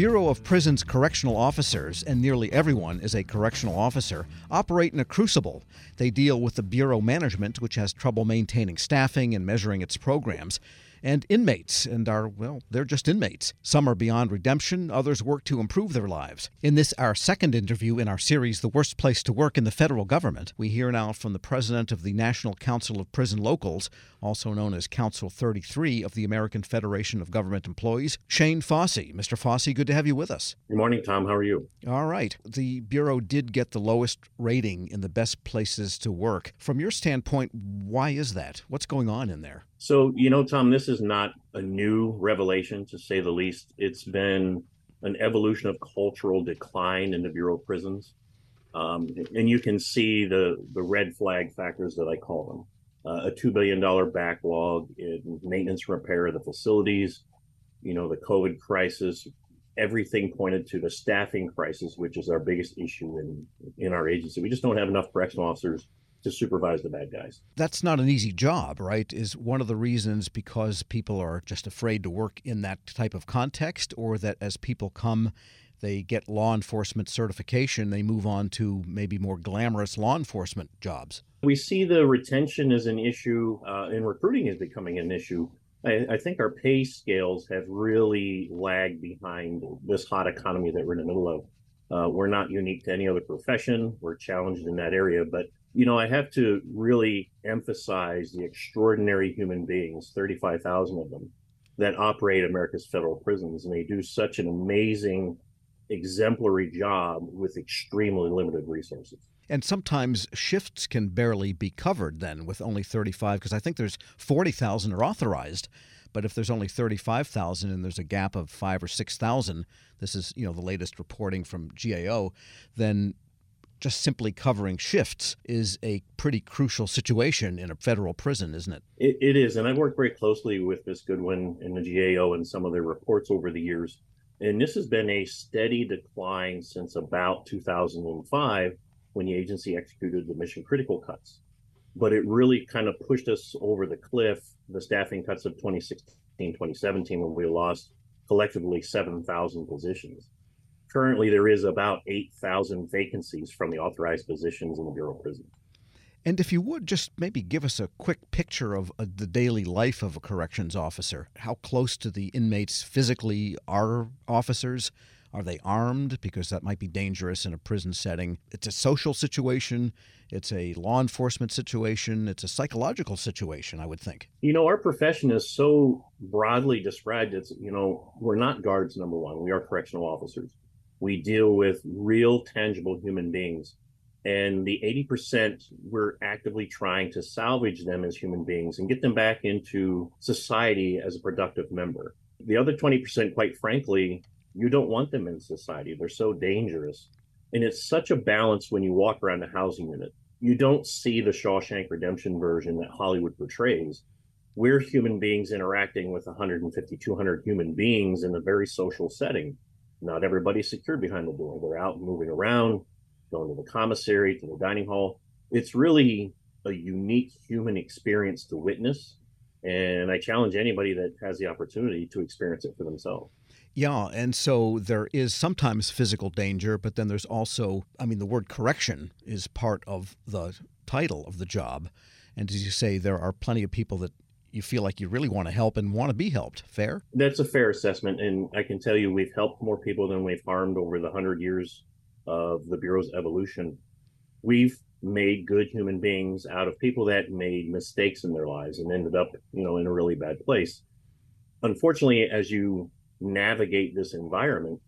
Bureau of Prisons correctional officers, and nearly everyone is a correctional officer, operate in a crucible. They deal with the Bureau management, which has trouble maintaining staffing and measuring its programs and inmates, and are, well, they're just inmates. Some are beyond redemption, others work to improve their lives. In this, our second interview in our series, The Worst Place to Work in the Federal Government, we hear now from the president of the National Council of Prison Locals, also known as Council 33 of the American Federation of Government Employees, Shane Fausey. Mr. Fausey, good to have you with us. Good morning, Tom. How are you? All right. The Bureau did get the lowest rating in the best places to work. From your standpoint, why is that? What's going on in there? So, you know, Tom, this is not a new revelation, to say the least. It's been an evolution of cultural decline in the Bureau of Prisons. Um, and you can see the, the red flag factors that I call them. Uh, a $2 billion backlog in maintenance and repair of the facilities, you know, the COVID crisis, everything pointed to the staffing crisis, which is our biggest issue in, in our agency. We just don't have enough correctional officers to supervise the bad guys. That's not an easy job, right? Is one of the reasons because people are just afraid to work in that type of context, or that as people come, they get law enforcement certification, they move on to maybe more glamorous law enforcement jobs? We see the retention as an issue, uh, and recruiting is becoming an issue. I, I, think our pay scales have really lagged behind this hot economy that we're in the middle of. Uh, we're not unique to any other profession. We're challenged in that area, but you know, I have to really emphasize the extraordinary human beings, 35,000 of them, that operate America's federal prisons. And they do such an amazing, exemplary job with extremely limited resources. And sometimes shifts can barely be covered then with only 35, because I think there's 40,000 are authorized. But if there's only 35,000 and there's a gap of five or 6,000, this is, you know, the latest reporting from GAO, then just simply covering shifts is a pretty crucial situation in a federal prison, isn't it? it? It is. And I've worked very closely with Ms. Goodwin and the GAO and some of their reports over the years. And this has been a steady decline since about 2005 when the agency executed the mission critical cuts. But it really kind of pushed us over the cliff, the staffing cuts of 2016, 2017, when we lost collectively 7,000 positions currently there is about 8,000 vacancies from the authorized positions in the Bureau of Prisons. And if you would just maybe give us a quick picture of uh, the daily life of a corrections officer. How close to the inmates physically are officers? Are they armed? Because that might be dangerous in a prison setting. It's a social situation, it's a law enforcement situation, it's a psychological situation, I would think. You know, our profession is so broadly described. It's, you know, we're not guards, number one, we are correctional officers we deal with real tangible human beings. And the 80% we're actively trying to salvage them as human beings and get them back into society as a productive member. The other 20% quite frankly you don't want them in society. They're so dangerous. And it's such a balance when you walk around a housing unit. You don't see the shawshank redemption version that hollywood portrays. We're human beings interacting with 150 200 human beings in a very social setting not everybody's secured behind the door. They're out moving around, going to the commissary, to the dining hall. It's really a unique human experience to witness. And I challenge anybody that has the opportunity to experience it for themselves. Yeah, and so there is sometimes physical danger, but then there's also, I mean, the word correction is part of the title of the job. And as you say, there are plenty of people that you feel like you really want to help and want to be helped. Fair? That's a fair assessment. And I can tell you, we've helped more people than we've harmed over the 100 years of the Bureau's evolution. We've made good human beings out of people that made mistakes in their lives and ended up, you know, in a really bad place. Unfortunately, as you navigate this environment,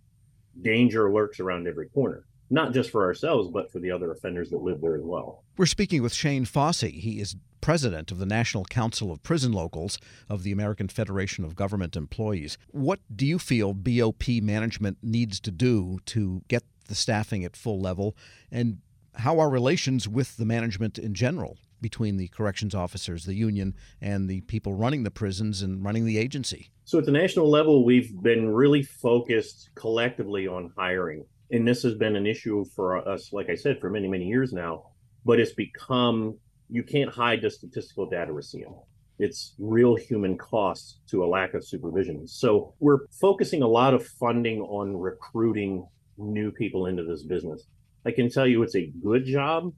danger lurks around every corner not just for ourselves, but for the other offenders that live there as well. We're speaking with Shane Fausey. He is president of the National Council of Prison Locals of the American Federation of Government Employees. What do you feel BOP management needs to do to get the staffing at full level? And how are relations with the management in general between the corrections officers, the union, and the people running the prisons and running the agency? So, at the national level, we've been really focused collectively on hiring. And this has been an issue for us, like I said, for many, many years now. But it's become you can't hide the statistical data we're seeing. it's real human costs to a lack of supervision. So we're focusing a lot of funding on recruiting new people into this business. I can tell you it's a good job.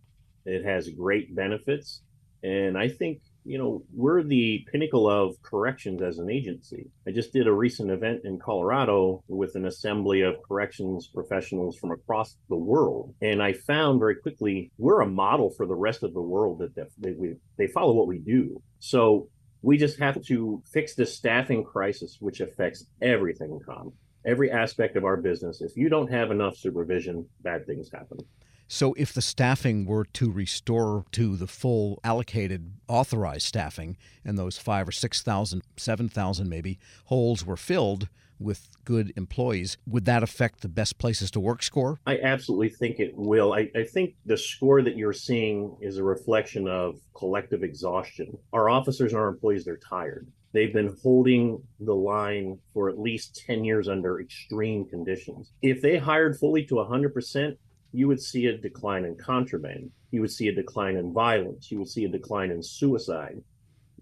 It has great benefits. And I think, you know, we're the pinnacle of corrections as an agency. I just did a recent event in Colorado with an assembly of corrections professionals from across the world. And I found very quickly we're a model for the rest of the world that they, they, they follow what we do. So we just have to fix the staffing crisis, which affects everything, Tom every aspect of our business. If you don't have enough supervision, bad things happen. So, if the staffing were to restore to the full allocated authorized staffing, and those five or six thousand, seven thousand maybe holes were filled with good employees, would that affect the best places to work score? I absolutely think it will. I, I think the score that you're seeing is a reflection of collective exhaustion. Our officers and our employees, they're tired. They've been holding the line for at least 10 years under extreme conditions. If they hired fully to 100%, you would see a decline in contraband. You would see a decline in violence. You would see a decline in suicide.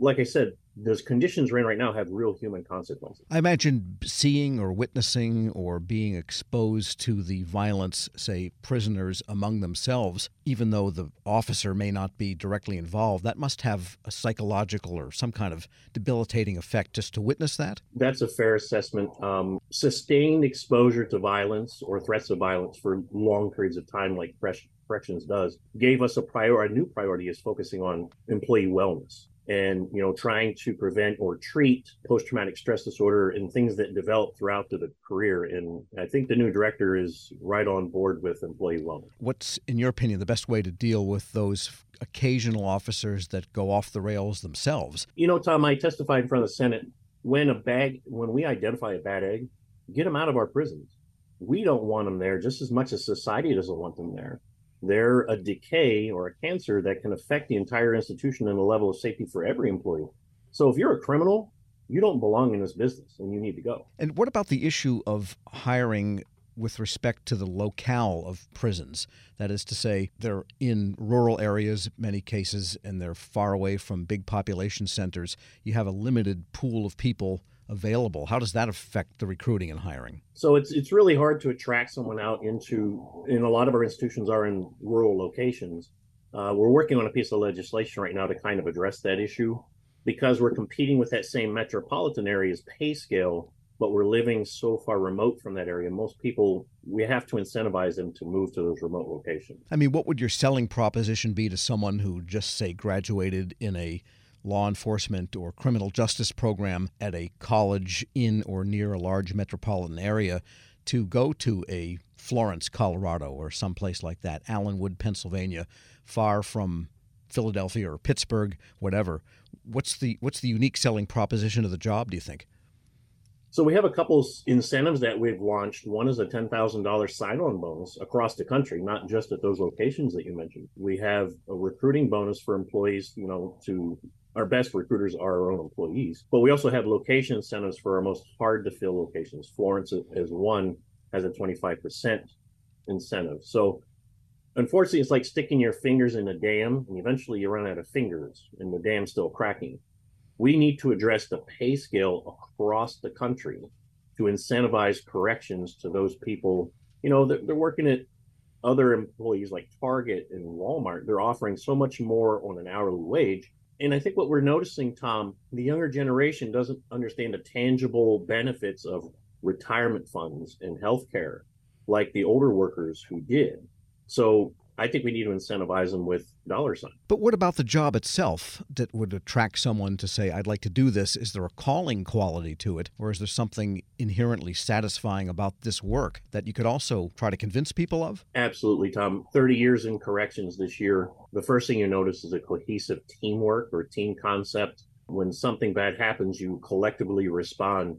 Like I said, those conditions we're in right now have real human consequences. I imagine seeing or witnessing or being exposed to the violence, say, prisoners among themselves, even though the officer may not be directly involved, that must have a psychological or some kind of debilitating effect just to witness that? That's a fair assessment. Um, sustained exposure to violence or threats of violence for long periods of time, like fresh corrections does, gave us a prior, a new priority is focusing on employee wellness and you know trying to prevent or treat post-traumatic stress disorder and things that develop throughout the, career. And i think the new director is right on board with employee wellness. What's in your opinion the best way to deal with those occasional officers that go off the rails themselves? You know tom i testified in front of the senate. When a bag when we identify a bad egg get them out of our prisons. We don't want them there just as much as society doesn't want them there they're a decay or a cancer that can affect the entire institution and the level of safety for every employee. So if you're a criminal, you don't belong in this business and you need to go. And what about the issue of hiring with respect to the locale of prisons? That is to say, they're in rural areas, many cases, and they're far away from big population centers. You have a limited pool of people available. How does that affect the recruiting and hiring? So it's it's really hard to attract someone out into. In a lot of our institutions are in rural locations. Uh, we're working on a piece of legislation right now to kind of address that issue because we're competing with that same metropolitan area's pay scale, but we're living so far remote from that area. Most people, we have to incentivize them to move to those remote locations. I mean, what would your selling proposition be to someone who just say graduated in a law enforcement or criminal justice program at a college in or near a large metropolitan area to go to a Florence, Colorado, or someplace like that, Allenwood, Pennsylvania, far from Philadelphia or Pittsburgh, whatever. What's the what's the unique selling proposition of the job? Do you think? So we have a couple incentives that we've launched. One is a ten thousand dollars sign-on bonus across the country, not just at those locations that you mentioned. We have a recruiting bonus for employees, you know, to our best recruiters are our own employees. But we also have location incentives for our most hard to fill locations. Florence is one has a 25% incentive. So unfortunately, it's like sticking your fingers in a dam and eventually you run out of fingers and the dam's still cracking. We need to address the pay scale across the country to incentivize corrections to those people. You know, they're, they're working at other employees like Target and Walmart. They're offering so much more on an hourly wage and I think what we're noticing, Tom, the younger generation doesn't understand the tangible benefits of retirement funds and healthcare like the older workers who did. So I think we need to incentivize them with dollar sign. But what about the job itself that would attract someone to say, I'd like to do this? Is there a calling quality to it? Or is there something inherently satisfying about this work that you could also try to convince people of? Absolutely, Tom. 30 years in corrections this year. The first thing you notice is a cohesive teamwork or team concept. When something bad happens, you collectively respond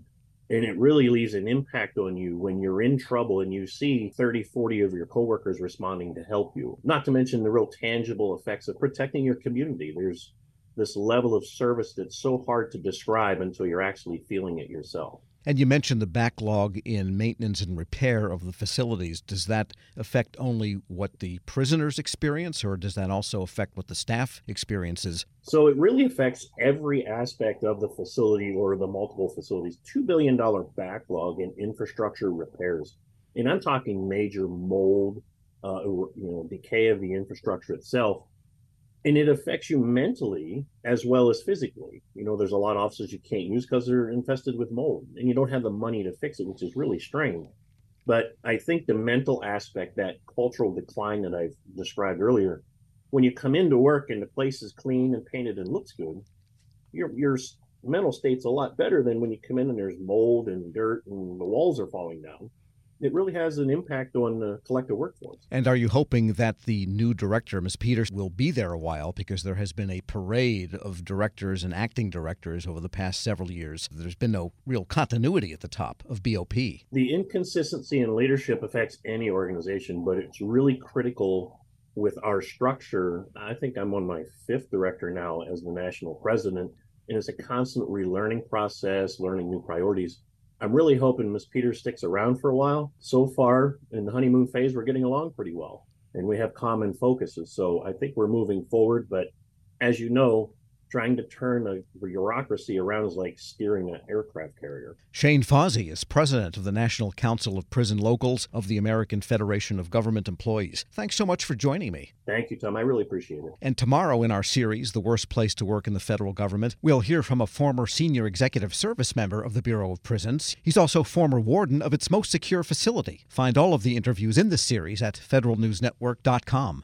and it really leaves an impact on you when you're in trouble and you see 30 40 of your coworkers responding to help you. Not to mention the real tangible effects of protecting your community. There's this level of service that's so hard to describe until you're actually feeling it yourself And you mentioned the backlog in maintenance and repair of the facilities. Does that affect only what the prisoners experience, or does that also affect what the staff experiences? So it really affects every aspect of the facility or the multiple facilities. $2 billion backlog in infrastructure repairs. And I'm talking major mold, uh, you know, decay of the infrastructure itself and it affects you mentally as well as physically. You know, there's a lot of offices you can't use because they're infested with mold and you don't have the money to fix it, which is really strange. But I think the mental aspect, that cultural decline that I've described earlier, when you come into work and the place is clean and painted and looks good, your your mental state's a lot better than when you come in and there's mold and dirt and the walls are falling down it really has an impact on the collective workforce. And are you hoping that the new director, Ms. Peters, will be there a while because there has been a parade of directors and acting directors over the past several years? There's been no real continuity at the top of BOP. The inconsistency in leadership affects any organization, but it's really critical with our structure. I think I'm on my fifth director now as the national president, and it's a constant relearning process, learning new priorities I'm really hoping Miss Peters sticks around for a while. So far in the honeymoon phase, we're getting along pretty well and we have common focuses. So I think we're moving forward. But as you know, trying to turn a bureaucracy around is like steering an aircraft carrier. Shane Fausey is president of the National Council of Prison Locals of the American Federation of Government Employees. Thanks so much for joining me. Thank you, Tom. I really appreciate it. And tomorrow in our series, The Worst Place to Work in the Federal Government, we'll hear from a former senior executive service member of the Bureau of Prisons. He's also former warden of its most secure facility. Find all of the interviews in this series at federalnewsnetwork.com.